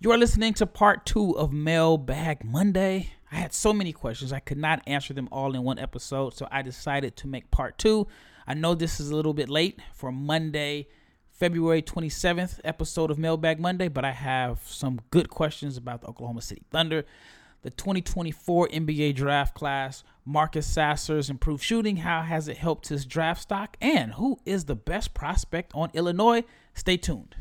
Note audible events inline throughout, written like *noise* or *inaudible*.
You are listening to part two of Mailbag Monday. I had so many questions, I could not answer them all in one episode, so I decided to make part two. I know this is a little bit late for Monday, February 27th episode of Mailbag Monday, but I have some good questions about the Oklahoma City Thunder, the 2024 NBA draft class, Marcus Sasser's improved shooting, how has it helped his draft stock, and who is the best prospect on Illinois? Stay tuned.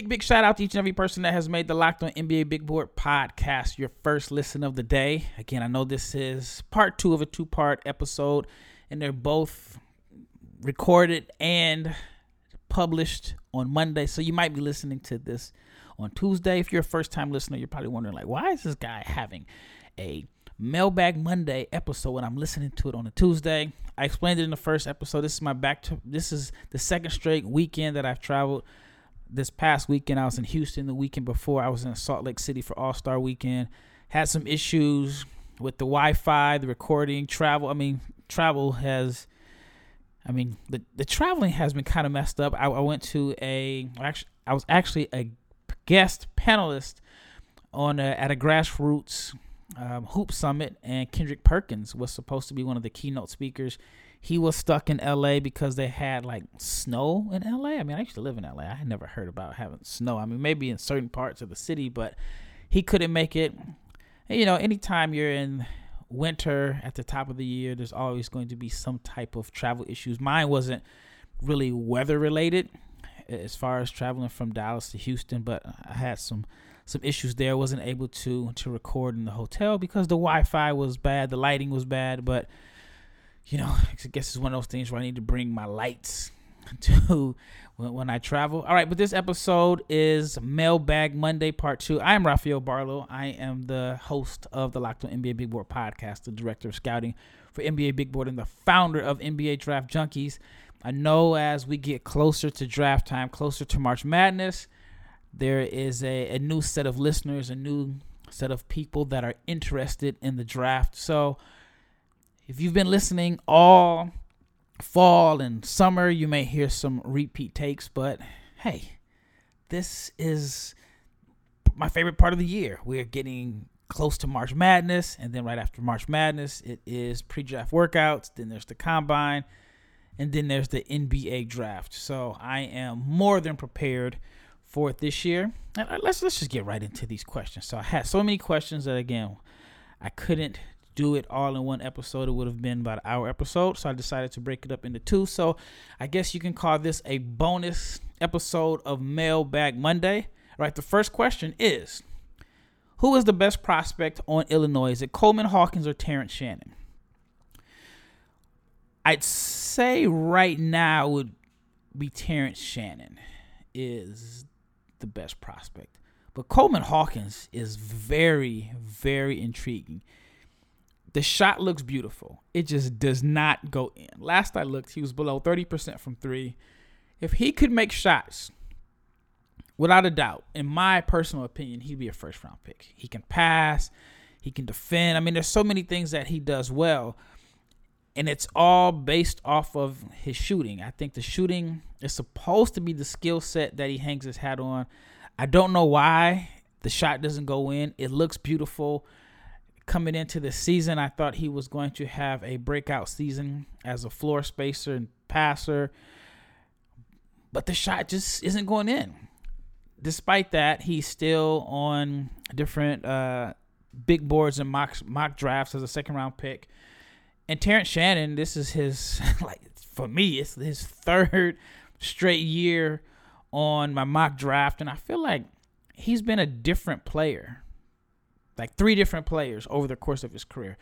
Big, big shout out to each and every person that has made the Locked On NBA Big Board podcast your first listen of the day. Again, I know this is part two of a two part episode, and they're both recorded and published on Monday. So you might be listening to this on Tuesday. If you're a first time listener, you're probably wondering, like, why is this guy having a Mailbag Monday episode when I'm listening to it on a Tuesday? I explained it in the first episode. This is my back to this is the second straight weekend that I've traveled this past weekend. I was in Houston the weekend before. I was in Salt Lake City for All Star Weekend. Had some issues with the Wi-Fi, the recording, travel. I mean, travel has. I mean, the the traveling has been kind of messed up. I, I went to a actually I was actually a guest panelist on a, at a grassroots um, hoop summit, and Kendrick Perkins was supposed to be one of the keynote speakers he was stuck in LA because they had like snow in LA. I mean, I used to live in LA. I had never heard about having snow. I mean, maybe in certain parts of the city, but he couldn't make it. And, you know, anytime you're in winter at the top of the year, there's always going to be some type of travel issues. Mine wasn't really weather related as far as traveling from Dallas to Houston, but I had some some issues there. Wasn't able to to record in the hotel because the Wi-Fi was bad, the lighting was bad, but you know, *laughs* I guess it's one of those things where I need to bring my lights *laughs* to when, when I travel. All right, but this episode is Mailbag Monday Part 2. I am Rafael Barlow. I am the host of the Locked On NBA Big Board podcast, the director of scouting for NBA Big Board, and the founder of NBA Draft Junkies. I know as we get closer to draft time, closer to March Madness, there is a, a new set of listeners, a new set of people that are interested in the draft. So, if you've been listening all fall and summer, you may hear some repeat takes, but hey, this is my favorite part of the year. We're getting close to March Madness, and then right after March Madness, it is pre draft workouts, then there's the combine, and then there's the NBA draft. So I am more than prepared for it this year. And uh, let's let's just get right into these questions. So I had so many questions that again I couldn't do it all in one episode, it would have been about an hour episode. So I decided to break it up into two. So I guess you can call this a bonus episode of Mailbag Monday. All right, the first question is Who is the best prospect on Illinois? Is it Coleman Hawkins or Terrence Shannon? I'd say right now would be Terrence Shannon is the best prospect. But Coleman Hawkins is very, very intriguing. The shot looks beautiful. It just does not go in. Last I looked, he was below 30% from three. If he could make shots, without a doubt, in my personal opinion, he'd be a first round pick. He can pass, he can defend. I mean, there's so many things that he does well. And it's all based off of his shooting. I think the shooting is supposed to be the skill set that he hangs his hat on. I don't know why the shot doesn't go in. It looks beautiful coming into the season, I thought he was going to have a breakout season as a floor spacer and passer, but the shot just isn't going in. Despite that, he's still on different uh, big boards and mock mock drafts as a second round pick. And Terrence Shannon, this is his *laughs* like for me, it's his third straight year on my mock draft, and I feel like he's been a different player like three different players over the course of his career.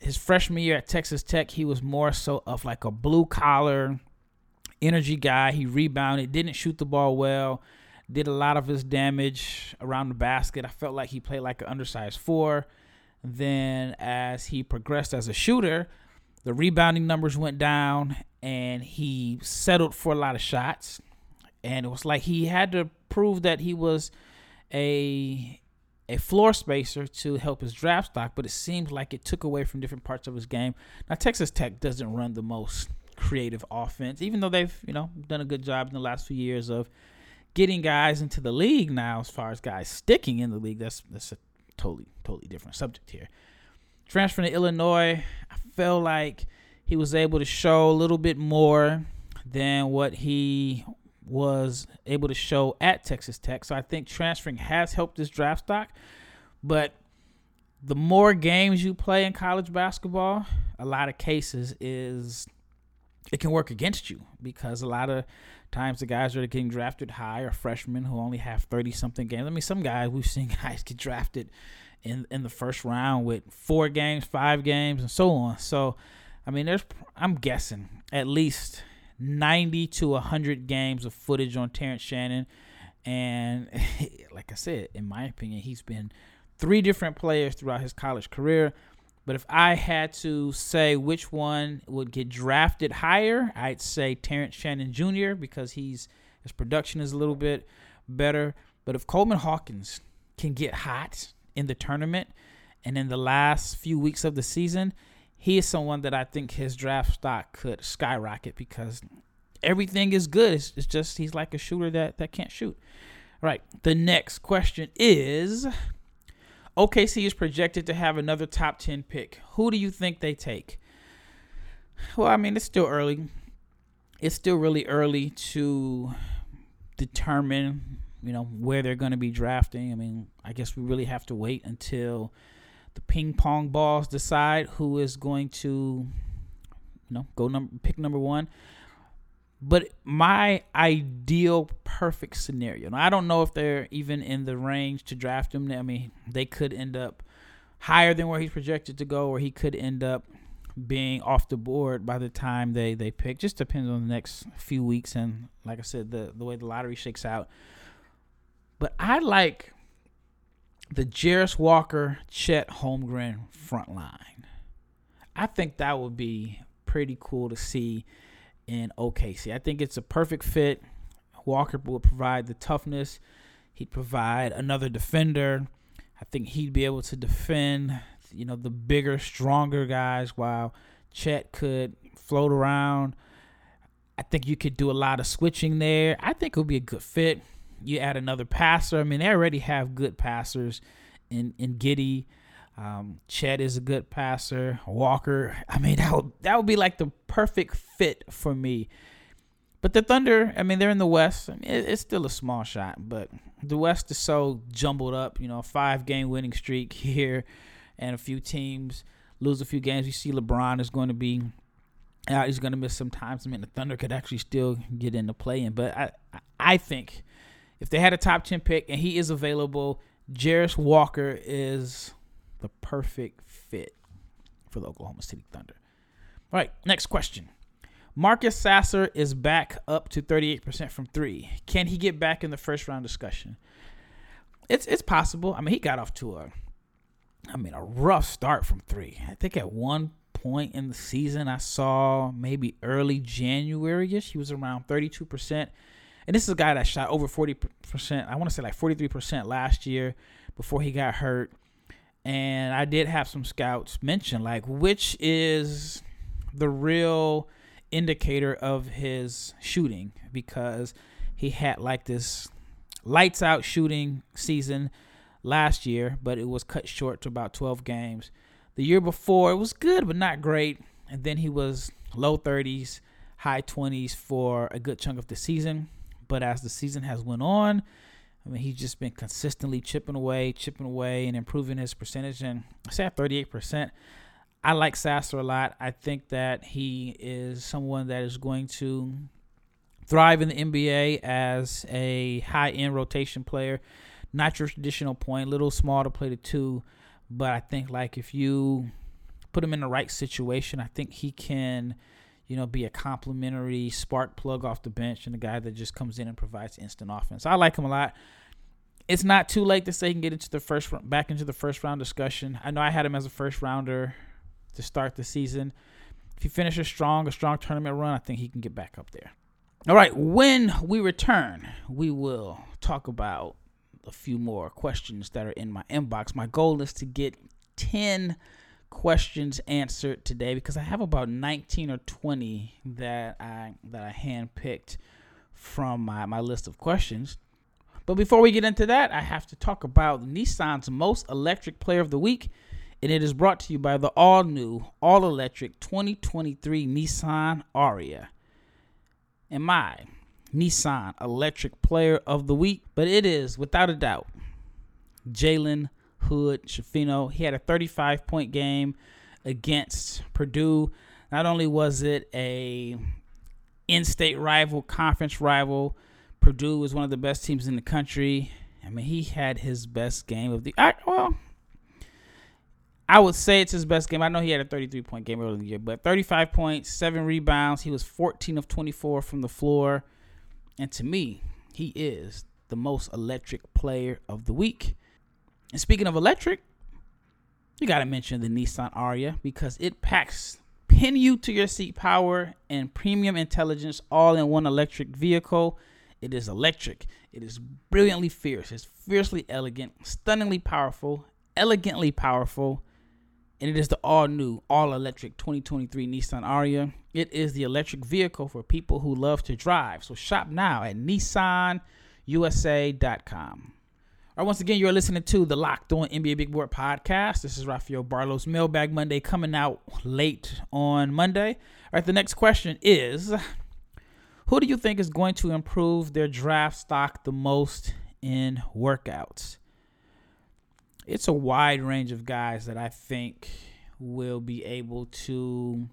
His freshman year at Texas Tech, he was more so of like a blue collar energy guy. He rebounded, didn't shoot the ball well, did a lot of his damage around the basket. I felt like he played like an undersized four. Then, as he progressed as a shooter, the rebounding numbers went down and he settled for a lot of shots. And it was like he had to prove that he was a a floor spacer to help his draft stock, but it seems like it took away from different parts of his game. Now Texas Tech doesn't run the most creative offense, even though they've you know done a good job in the last few years of getting guys into the league. Now, as far as guys sticking in the league, that's that's a totally totally different subject here. Transferring to Illinois, I felt like he was able to show a little bit more than what he was able to show at Texas Tech. So I think transferring has helped his draft stock. But the more games you play in college basketball, a lot of cases is it can work against you because a lot of times the guys that are getting drafted high are freshmen who only have 30 something games. I mean, some guys we've seen *laughs* guys get drafted in in the first round with four games, five games, and so on. So, I mean, there's I'm guessing at least 90 to 100 games of footage on Terrence Shannon. And *laughs* like I said, in my opinion, he's been three different players throughout his college career. But if I had to say which one would get drafted higher, I'd say Terrence Shannon Jr. because he's his production is a little bit better. But if Coleman Hawkins can get hot in the tournament and in the last few weeks of the season, he is someone that I think his draft stock could skyrocket because everything is good. It's, it's just he's like a shooter that, that can't shoot. All right. The next question is OKC is projected to have another top 10 pick. Who do you think they take? Well, I mean, it's still early. It's still really early to determine, you know, where they're going to be drafting. I mean, I guess we really have to wait until the ping pong balls decide who is going to, you know, go number pick number one. But my ideal perfect scenario, and I don't know if they're even in the range to draft him. I mean, they could end up higher than where he's projected to go, or he could end up being off the board by the time they they pick. Just depends on the next few weeks and, like I said, the the way the lottery shakes out. But I like the Jarace Walker, Chet Holmgren front line. I think that would be pretty cool to see in OKC. I think it's a perfect fit. Walker will provide the toughness. He'd provide another defender. I think he'd be able to defend, you know, the bigger, stronger guys while Chet could float around. I think you could do a lot of switching there. I think it would be a good fit you add another passer. I mean, they already have good passers in in Giddey. Um, Chet is a good passer. Walker. I mean, that would that would be like the perfect fit for me. But the Thunder, I mean, they're in the West. I mean, it, it's still a small shot, but the West is so jumbled up. You know, a five game winning streak *laughs* here, and a few teams lose a few games. You see, LeBron is going to be. He's going to miss some time. I mean, the Thunder could actually still get into playing, but I I think if they had a top 10 pick and he is available, Jarace Walker is the perfect fit for the Oklahoma City Thunder. All right, next question. Marcus Sasser is back up to 38% from three. Can he get back in the first round discussion? It's it's possible. I mean, he got off to a I mean, a rough start from three. I think at one point in the season I saw maybe early January ish, he was around 32%. And this is a guy that shot over 40%. I want to say like 43% last year before he got hurt. And I did have some scouts mention like which is the real indicator of his shooting because he had like this lights out shooting season last year, but it was cut short to about 12 games. The year before, it was good, but not great. And then he was low 30s, high 20s for a good chunk of the season. But as the season has went on, I mean, he's just been consistently chipping away, chipping away, and improving his percentage. And I at 38%, I like Sasser a lot. I think that he is someone that is going to thrive in the NBA as a high end rotation player. Not your traditional point, little small to play the two. But I think like if you put him in the right situation, I think he can – you know, be a complimentary spark plug off the bench and a guy that just comes in and provides instant offense. I like him a lot. It's not too late to say he can get into the first back into the first round discussion. I know I had him as a first rounder to start the season. If he finishes strong, a strong tournament run, I think he can get back up there. All right, when we return, we will talk about a few more questions that are in my inbox. My goal is to get 10 questions answered today because I have about 19 or 20 that I that I handpicked from my, my list of questions. But before we get into that, I have to talk about Nissan's most electric player of the week, and it is brought to you by the all new, all electric 2023 Nissan Ariya. And my Nissan electric player of the week, but it is without a doubt Jalen Hood Schifino. He had a 35 point game against Purdue. Not only was it a in-state rival, conference rival, Purdue was one of the best teams in the country. I mean, he had his best game of the. I, well, I would say it's his best game. I know he had a 33 point game earlier in the year, but 35 points, seven rebounds. He was 14 of 24 from the floor. And to me, he is the most electric player of the week. And speaking of electric, you got to mention the Nissan Ariya because it packs pin you to your seat power and premium intelligence all in one electric vehicle. It is electric. It is brilliantly fierce. It's fiercely elegant, stunningly powerful, elegantly powerful, and it is the all new, all electric 2023 Nissan Ariya. It is the electric vehicle for people who love to drive. So shop now at nissanusa.com. All right, once again, you're listening to the Locked On NBA Big Board podcast. This is Rafael Barlow's Mailbag Monday coming out late on Monday. All right, the next question is Who do you think is going to improve their draft stock the most in workouts? It's a wide range of guys that I think will be able to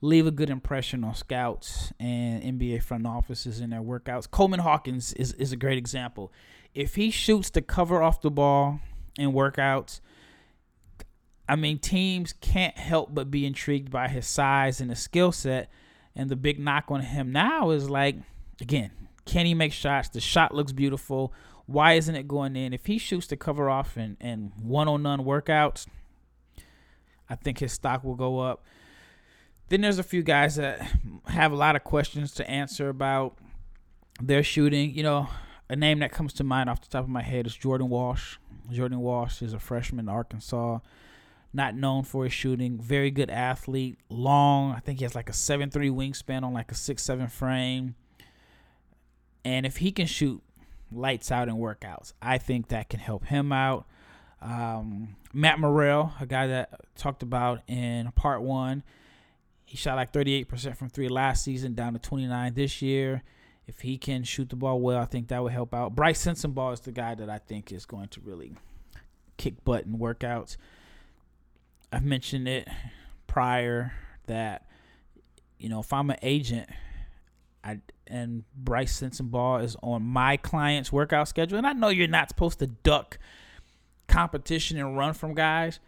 leave a good impression on scouts and NBA front offices in their workouts. Coleman Hawkins is, is a great example if he shoots the cover off the ball in workouts, I mean, teams can't help but be intrigued by his size and his skill set. And the big knock on him now is like, again, can he make shots? The shot looks beautiful. Why isn't it going in? If he shoots the cover off in, in one on none workouts, I think his stock will go up. Then there's a few guys that have a lot of questions to answer about their shooting. You know, a name that comes to mind off the top of my head is Jordan Walsh. Jordan Walsh is a freshman in Arkansas, not known for his shooting. Very good athlete, long. I think he has like a seven three wingspan on like a six seven frame. And if he can shoot lights out in workouts, I think that can help him out. Um, Matt Morrell, a guy that talked about in part one, he shot like 38% from three last season, down to 29 this year. If he can shoot the ball well, I think that would help out. Bryce Sensabaugh is the guy that I think is going to really kick butt in workouts. I've mentioned it prior that you know if I'm an agent, I and Bryce Sensabaugh is on my client's workout schedule, and I know you're not supposed to duck competition and run from guys,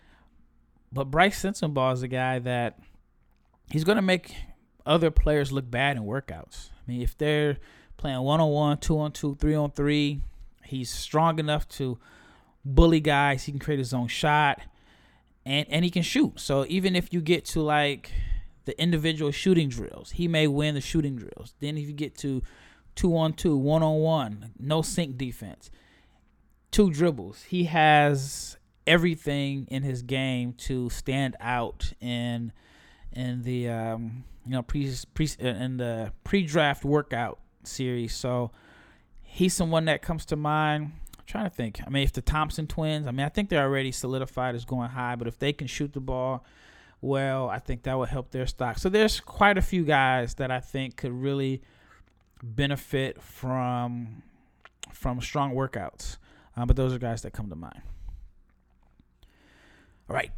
but Bryce Sensabaugh is a guy that he's going to make other players look bad in workouts mean, if they're playing one on one, two on two, three on three, he's strong enough to bully guys. He can create his own shot, and and he can shoot. So even if you get to like the individual shooting drills, he may win the shooting drills. Then if you get to two on two, one on one, no sync defense, two dribbles, he has everything in his game to stand out in in the um, you know, pre, pre in the pre-draft workout series. So he's someone that comes to mind. I'm trying to think. I mean, if the Thompson twins, I mean, I think they're already solidified as going high, but if they can shoot the ball well, I think that would help their stock. So there's quite a few guys that I think could really benefit from from strong workouts. Um, but those are guys that come to mind. All right.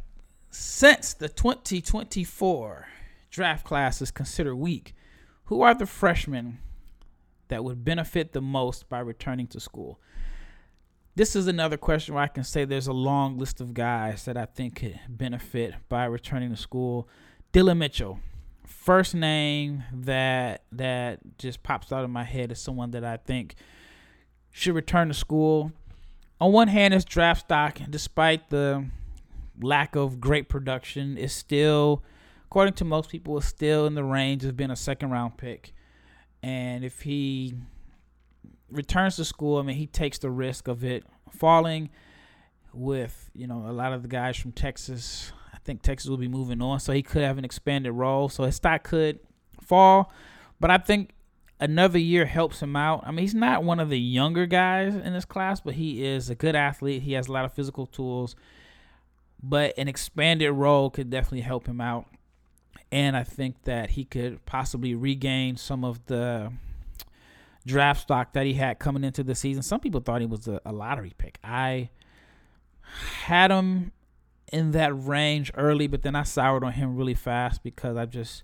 Since the 2024 draft class is considered weak, who are the freshmen that would benefit the most by returning to school? This is another question where I can say there's a long list of guys that I think could benefit by returning to school. Dillon Mitchell, first name that that just pops out of my head is someone that I think should return to school. On one hand, his draft stock, despite the lack of great production, is still according to most people, is still in the range of being a second round pick. And if he returns to school, I mean, he takes the risk of it falling with, you know, a lot of the guys from Texas. I think Texas will be moving on, so he could have an expanded role. So his stock could fall. But I think another year helps him out. I mean, he's not one of the younger guys in this class, but he is a good athlete. He has a lot of physical tools. But an expanded role could definitely help him out. And I think that he could possibly regain some of the draft stock that he had coming into the season. Some people thought he was a, a lottery pick. I had him in that range early, but then I soured on him really fast because I just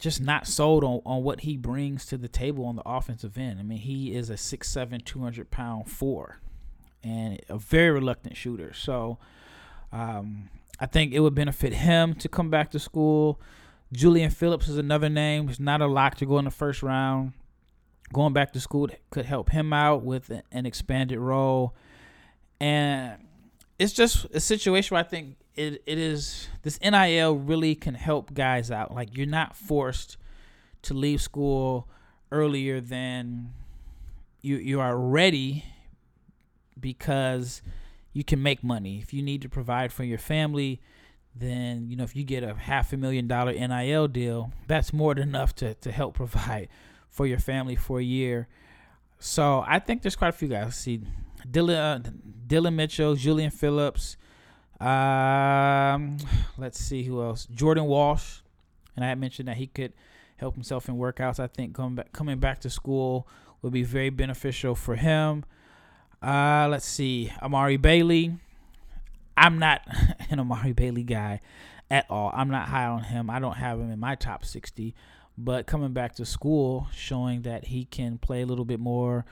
just not sold on, on what he brings to the table on the offensive end. I mean, he is a 6'7", 200 pound four, and a very reluctant shooter. So, um, I think it would benefit him to come back to school. Julian Phillips is another name. It's not a lock to go in the first round. Going back to school could help him out with an expanded role, and it's just a situation where I think it, it is this NIL really can help guys out. Like you're not forced to leave school earlier than you you are ready because you can make money. If you need to provide for your family, then you know if you get a half a million dollar NIL deal, that's more than enough to to help provide for your family for a year. So I think there's quite a few guys. See, Dillon uh, Dillon Mitchell, Julian Phillips, um, let's see who else. Jordan Walsh, and I had mentioned that he could help himself in workouts. I think coming back, coming back to school would be very beneficial for him. Uh, let's see, Amari Bailey. I'm not *laughs* an Amari Bailey guy at all. I'm not high on him. I don't have him in my top 60. But coming back to school, showing that he can play a little bit more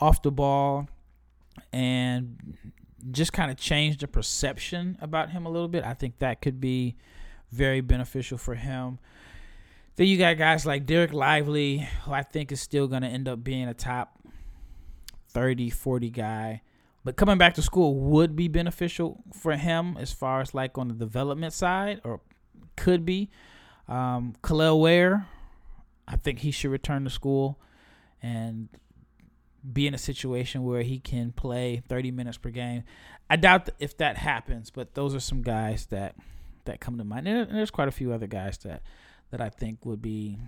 off the ball and just kind of change the perception about him a little bit. I think that could be very beneficial for him. Then you got guys like Dereck Lively, who I think is still going to end up being a top 30, 40 guy. But coming back to school would be beneficial for him as far as like on the development side, or could be. Um, Kel'el Ware, I think he should return to school and be in a situation where he can play 30 minutes per game. I doubt if that happens, but those are some guys that that come to mind. And there's quite a few other guys that that I think would be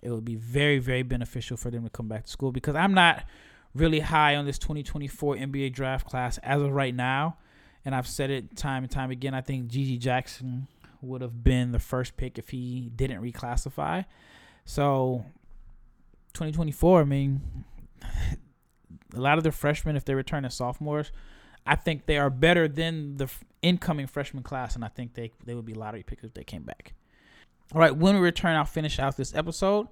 it would be very very beneficial for them to come back to school because I'm not really high on this 2024 NBA draft class as of right now, and I've said it time and time again. I think GG Jackson would have been the first pick if he didn't reclassify. So 2024, I mean, a lot of the freshmen, if they return as sophomores, I think they are better than the incoming freshman class, and I think they they would be lottery picks if they came back. All right, when we return, I'll finish out this episode.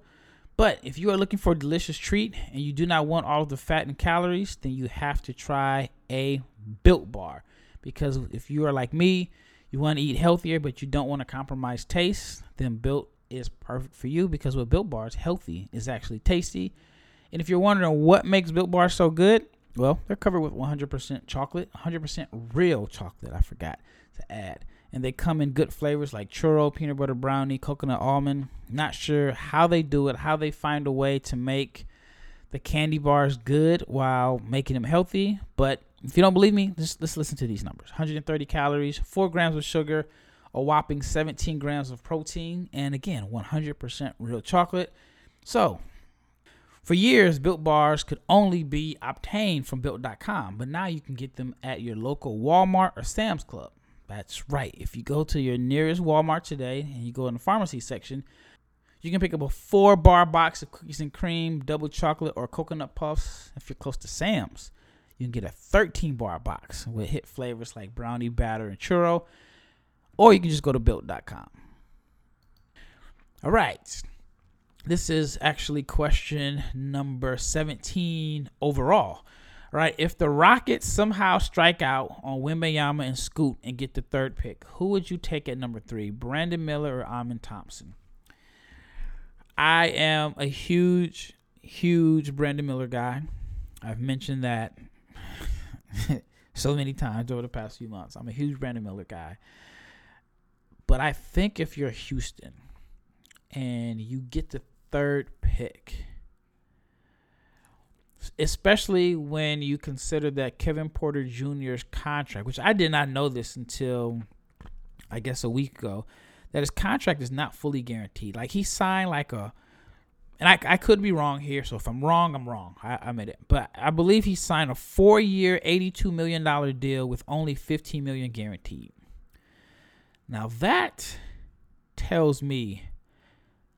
But if you are looking for a delicious treat and you do not want all of the fat and calories, then you have to try a Built Bar. Because if you are like me, you want to eat healthier, but you don't want to compromise taste, then Built is perfect for you because with Built bars, healthy is actually tasty and if you're wondering what makes Built Bar so good, well, they're covered with 100% chocolate, 100% real chocolate. I forgot to add. And they come in good flavors like churro, peanut butter brownie, coconut almond. Not sure how they do it, how they find a way to make the candy bars good while making them healthy. But if you don't believe me, just let's listen to these numbers 130 calories, 4 grams of sugar, a whopping 17 grams of protein, and again, 100% real chocolate. So for years, Built Bars could only be obtained from Built.com, but now you can get them at your local Walmart or Sam's Club. That's right. If you go to your nearest Walmart today and you go in the pharmacy section, you can pick up a four bar box of cookies and cream, double chocolate, or coconut puffs. If you're close to Sam's, you can get a 13 bar box with hit flavors like brownie batter and churro, or you can just go to built.com. All right. This is actually question number 17 overall. Right? If the Rockets somehow strike out on Wembanyama and Scoot and get the third pick, who would you take at number three, Brandon Miller or Amen Thompson? I am a huge, huge Brandon Miller guy. I've mentioned that *laughs* so many times over the past few months. I'm a huge Brandon Miller guy. But I think if you're Houston and you get the third pick. Especially when you consider that Kevin Porter Jr.'s contract, which I did not know this until I guess a week ago, that his contract is not fully guaranteed. Like he signed like a, and I, I could be wrong here. So if I'm wrong, I'm wrong. I, I admit it. But I believe he signed a four-year, $82 million deal with only 15 million guaranteed. Now that tells me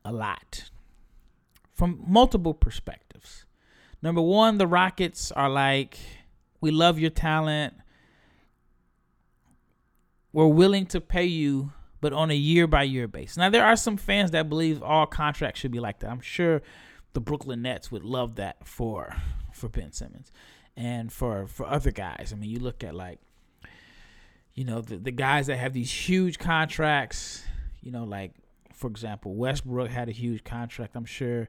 a lot from multiple perspectives. Number one, the Rockets are like, we love your talent. We're willing to pay you, but on a year by year basis. Now, there are some fans that believe all contracts should be like that. I'm sure the Brooklyn Nets would love that for for Ben Simmons and for for other guys. I mean, you look at like you know the the guys that have these huge contracts, you know, like for example, Westbrook had a huge contract. I'm sure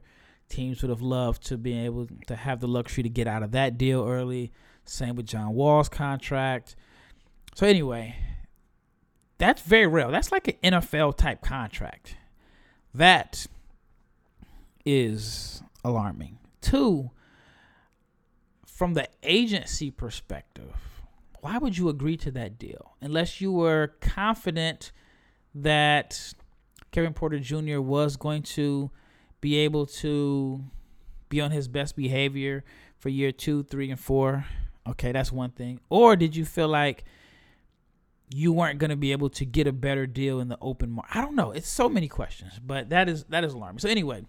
teams would have loved to be able to have the luxury to get out of that deal early. Same with John Wall's contract. So anyway, that's very real. That's like an NFL type contract. That is alarming. Two, from the agency perspective, why would you agree to that deal unless you were confident that Kevin Porter Jr. was going to be able to be on his best behavior for year two, three, and four? Okay, that's one thing. Or did you feel like you weren't going to be able to get a better deal in the open market? I don't know. It's so many questions, but that is that is alarming. So anyway,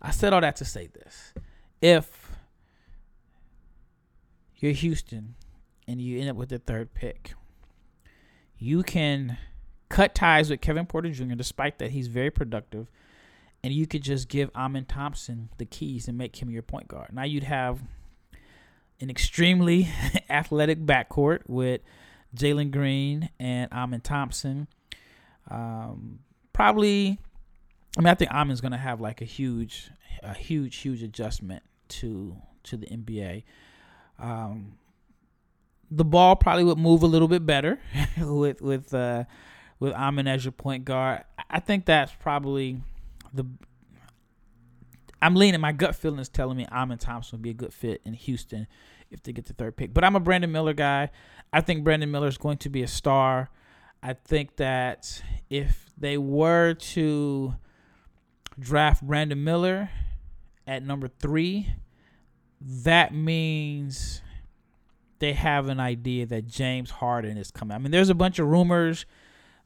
I said all that to say this: if you're Houston and you end up with the third pick, you can cut ties with Kevin Porter Jr. Despite that, he's very productive, and you could just give Amen Thompson the keys and make him your point guard. Now you'd have an extremely *laughs* athletic backcourt with Jalen Green and Amen Thompson. Um, probably, I mean, I think Amen's going to have like a huge, a huge, huge adjustment to to the NBA. Um, the ball probably would move a little bit better *laughs* with with uh, with Amen as your point guard. I think that's probably the. I'm leaning. My gut feeling is telling me Amen Thompson would be a good fit in Houston if they get the third pick. But I'm a Brandon Miller guy. I think Brandon Miller is going to be a star. I think that if they were to draft Brandon Miller at number three, that means they have an idea that James Harden is coming. I mean, there's a bunch of rumors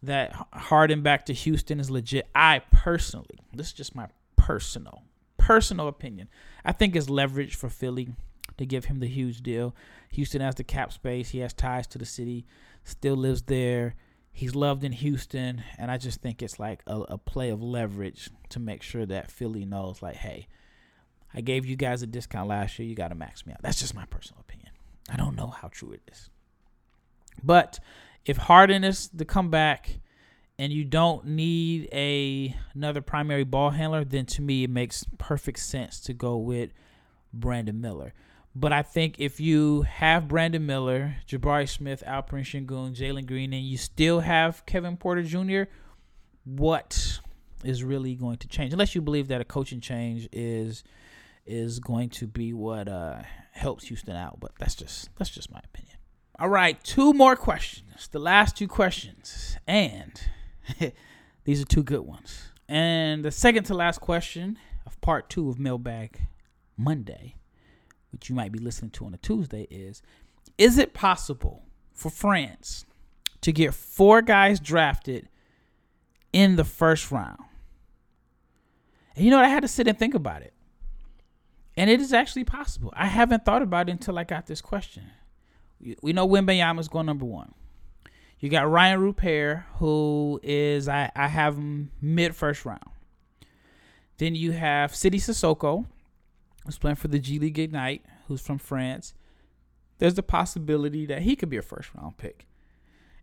that Harden back to Houston is legit. I personally, this is just my personal, personal opinion. I think it's leverage for Philly to give him the huge deal. Houston has the cap space. He has ties to the city, still lives there. He's loved in Houston, and I just think it's like a, a play of leverage to make sure that Philly knows, like, hey, I gave you guys a discount last year. You got to max me out. That's just my personal opinion. I don't know how true it is. But if Harden is to come back and you don't need a another primary ball handler, then to me it makes perfect sense to go with Brandon Miller. But I think if you have Brandon Miller, Jabari Smith, Alperen Sengun, Jalen Green, and you still have Kevin Porter Jr., what is really going to change? Unless you believe that a coaching change is is going to be what uh, helps Houston out. But that's just that's just my opinion. All right, two more questions. The last two questions, and *laughs* these are two good ones. And the second to last question of part two of Mailbag Monday which you might be listening to on a Tuesday, is Is it possible for France to get four guys drafted in the first round? And you know what? I had to sit and think about it. And it is actually possible. I haven't thought about it until I got this question. We know Wembanyama is going number one. You got Rayan Rupert, who is I, I have him mid first round. Then you have Sidy Cissoko, who's playing for the G League Ignite, who's from France, there's the possibility that he could be a first round pick.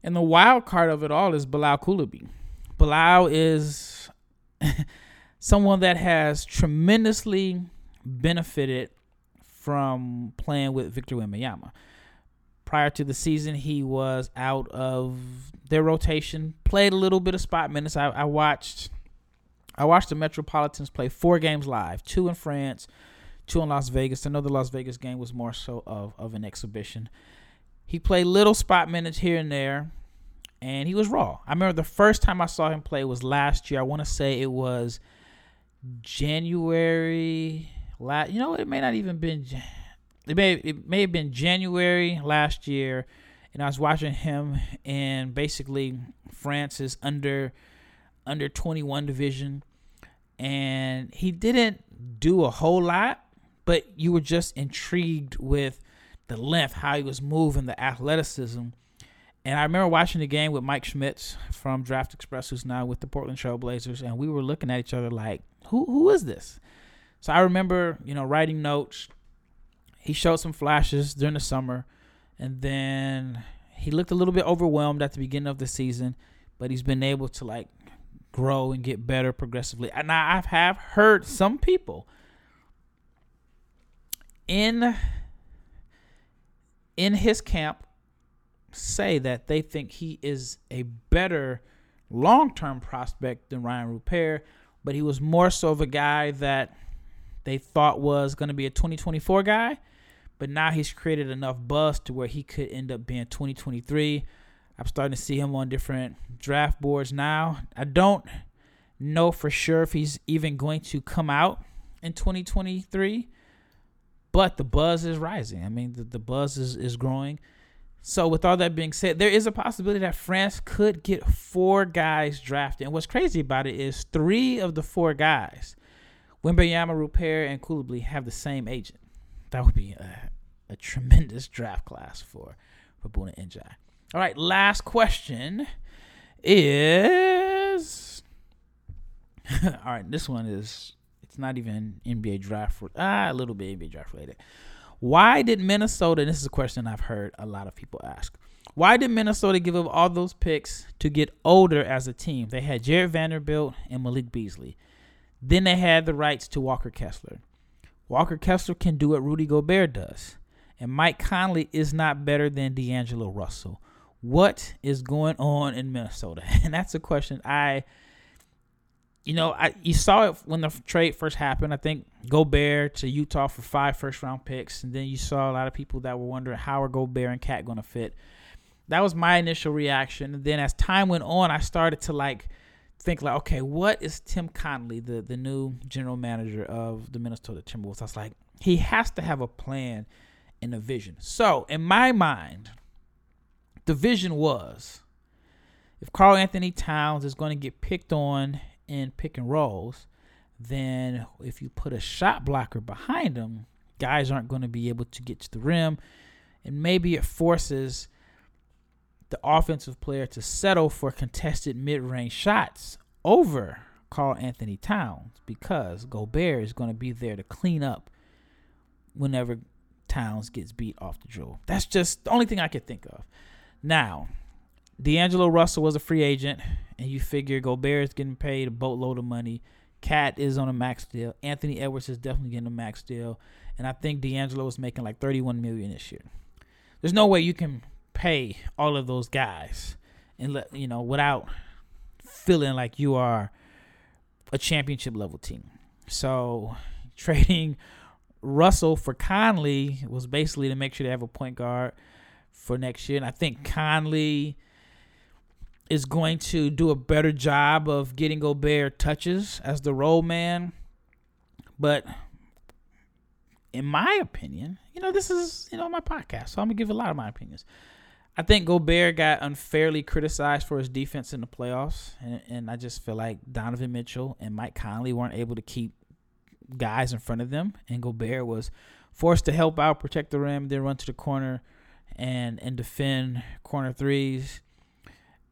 And the wild card of it all is Bilal Coulibaly. Bilal is *laughs* someone that has tremendously benefited from playing with Victor Wembanyama. Prior to the season, he was out of their rotation. Played a little bit of spot minutes. I, I watched, I watched the Metropolitans play four games live: two in France, two in Las Vegas. I know the Las Vegas game was more so of, of an exhibition. He played little spot minutes here and there, and he was raw. I remember the first time I saw him play was last year. I want to say it was January. Last, you know, it may not even been. It may it may have been January last year, and I was watching him in basically France's under under 21 division, and he didn't do a whole lot, but you were just intrigued with the length, how he was moving, the athleticism. And I remember watching the game with Mike Schmitz from Draft Express, who's now with the Portland Trailblazers, and we were looking at each other like, "Who who is this?" So I remember, you know, writing notes. He showed some flashes during the summer, and then he looked a little bit overwhelmed at the beginning of the season, but he's been able to like grow and get better progressively. And I have heard some people in in his camp say that they think he is a better long-term prospect than Rayan Rupert, but he was more so of a guy that they thought was going to be a 2024 guy, but now he's created enough buzz to where he could end up being 2023. I'm starting to see him on different draft boards now. I don't know for sure if he's even going to come out in 2023 but the buzz is rising. I mean, the, the buzz is, is growing. So, with all that being said, there is a possibility that France could get four guys drafted. And what's crazy about it is three of the four guys, Wembanyama, Rupert, and Coulibaly, have the same agent. That would be a, a tremendous draft class for, for Bouna Ndiaye. All right, last question is. *laughs* all right, this one is it's not even NBA draft. Ah, a little bit NBA draft related. Why did Minnesota? this is a question I've heard a lot of people ask. Why did Minnesota give up all those picks to get older as a team? They had Jarred Vanderbilt and Malik Beasley. Then they had the rights to Walker Kessler. Walker Kessler can do what Rudy Gobert does. And Mike Conley is not better than D'Angelo Russell. What is going on in Minnesota? *laughs* And that's a question I you know, I you saw it when the trade first happened. I think Gobert to Utah for five first round picks, and then you saw a lot of people that were wondering how are Gobert and KAT going to fit. That was my initial reaction. And then as time went on, I started to like think like, okay, what is Tim Connelly, the the new general manager of the Minnesota Timberwolves? I was like, he has to have a plan and a vision. So in my mind, the vision was if Karl-Anthony Towns is going to get picked on in pick and rolls, then if you put a shot blocker behind him, guys aren't going to be able to get to the rim. And maybe it forces the offensive player to settle for contested mid range shots over Karl-Anthony Towns because Gobert is going to be there to clean up whenever Towns gets beat off the drill. That's just the only thing I could think of. Now, D'Angelo Russell was a free agent, and you figure Gobert is getting paid a boatload of money. KAT is on a max deal. Anthony Edwards is definitely getting a max deal, and I think D'Angelo is making like 31 million this year. There's no way you can pay all of those guys and let you know without feeling like you are a championship level team. So *laughs* trading Russell for Conley was basically to make sure they have a point guard for next year. And I think mm-hmm. Conley is going to do a better job of getting Gobert touches as the role man. But in my opinion, you know, this is, you know, my podcast, so I'm going to give a lot of my opinions. I think Gobert got unfairly criticized for his defense in the playoffs. And, and I just feel like Donovan Mitchell and Mike Conley weren't able to keep guys in front of them. And Gobert was forced to help out, protect the rim, then run to the corner and, and defend corner threes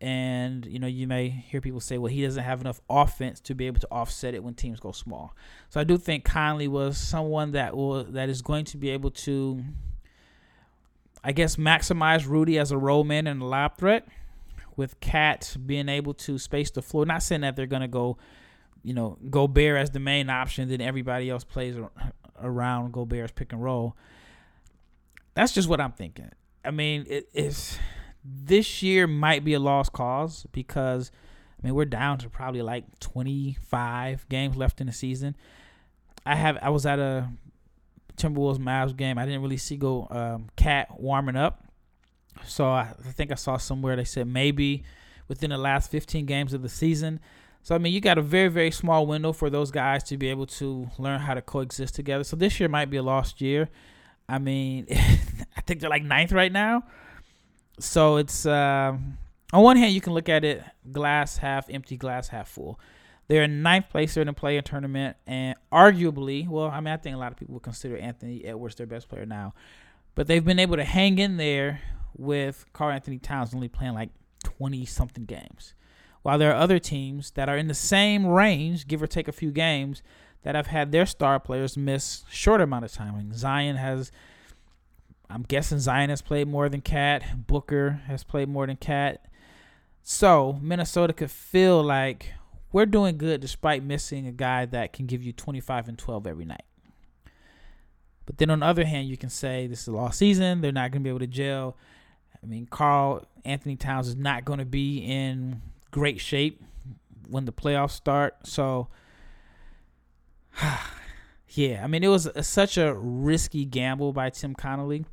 and you know you may hear people say well he doesn't have enough offense to be able to offset it when teams go small so i do think conley was someone that will that is going to be able to i guess maximize rudy as a role man and a lob threat with KAT being able to space the floor not saying that they're going to go you know gobert as the main option then everybody else plays around gobert's pick and roll that's just what i'm thinking i mean it is this year might be a lost cause because I mean we're down to probably like 25 games left in the season. I have I was at a Timberwolves Mavs game, I didn't really see go um, KAT warming up. So I, I think I saw somewhere they said maybe within the last 15 games of the season. So I mean, you got a very very small window for those guys to be able to learn how to coexist together. So this year might be a lost year. I mean, *laughs* I think they're like ninth right now. So it's uh, on one hand you can look at it glass half empty, glass half full. They're in ninth place. In the play-in tournament, and arguably, well, I mean, I think a lot of people would consider Anthony Edwards their best player now, but they've been able to hang in there with Karl-Anthony Towns only playing like twenty something games, while there are other teams that are in the same range, give or take a few games, that have had their star players miss short amount of time. Mean, Zion has. I'm guessing Zion has played more than KAT. Booker has played more than KAT. So Minnesota could feel like we're doing good despite missing a guy that can give you 25 and 12 every night. But then on the other hand, you can say this is a lost season. They're not going to be able to gel. I mean, Carl Anthony Towns is not going to be in great shape when the playoffs start. So, *sighs* yeah, I mean, it was a, such a risky gamble by Tim Connelly.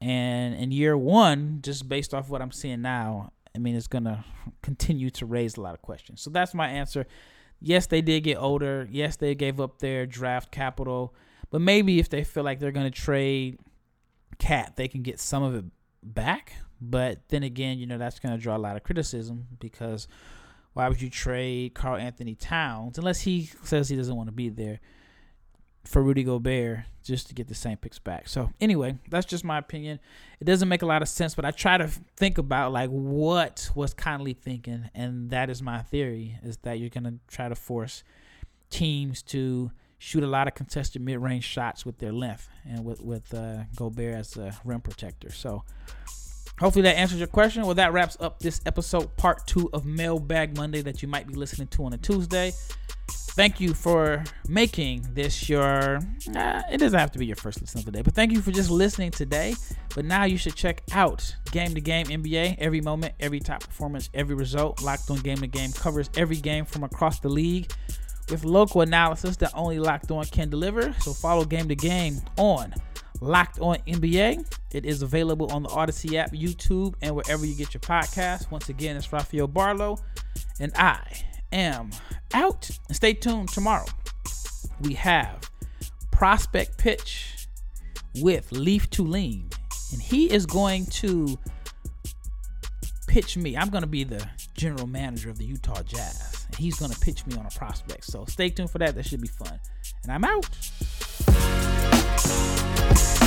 And in year one, just based off what I'm seeing now, I mean, it's going *laughs* to continue to raise a lot of questions. So that's my answer. Yes, they did get older. Yes, they gave up their draft capital. But maybe if they feel like they're going to trade KAT, they can get some of it back. But then again, you know, that's going to draw a lot of criticism because why would you trade Karl-Anthony Towns unless he says he doesn't want to be there? for Rudy Gobert just to get the same picks back. So anyway, that's just my opinion. It doesn't make a lot of sense, but I try to think about like what was Connelly thinking, and that is my theory: is that you're gonna try to force teams to shoot a lot of contested mid-range shots with their length and with with uh, Gobert as a rim protector. So. Hopefully that answers your question. Well, that wraps up this episode, part two of Mailbag Monday, that you might be listening to on a Tuesday. Thank you for making this your uh, it doesn't have to be your first listen of the day but thank you for just listening today. But now you should check out game to game nba every moment every top performance every result. Locked on game to game covers every game from across the league with local analysis that only locked on can deliver. So follow game to game on locked on nba it is available on the odyssey app youtube and wherever you get your podcast once again it's rafael barlowe and i am out. And stay tuned tomorrow. We have prospect pitch with Leif Thulin, and he is going to pitch me. I'm going to be the general manager of the Utah Jazz, and he's going to pitch me on a prospect. So stay tuned for that. That should be fun. And I'm out. Bye.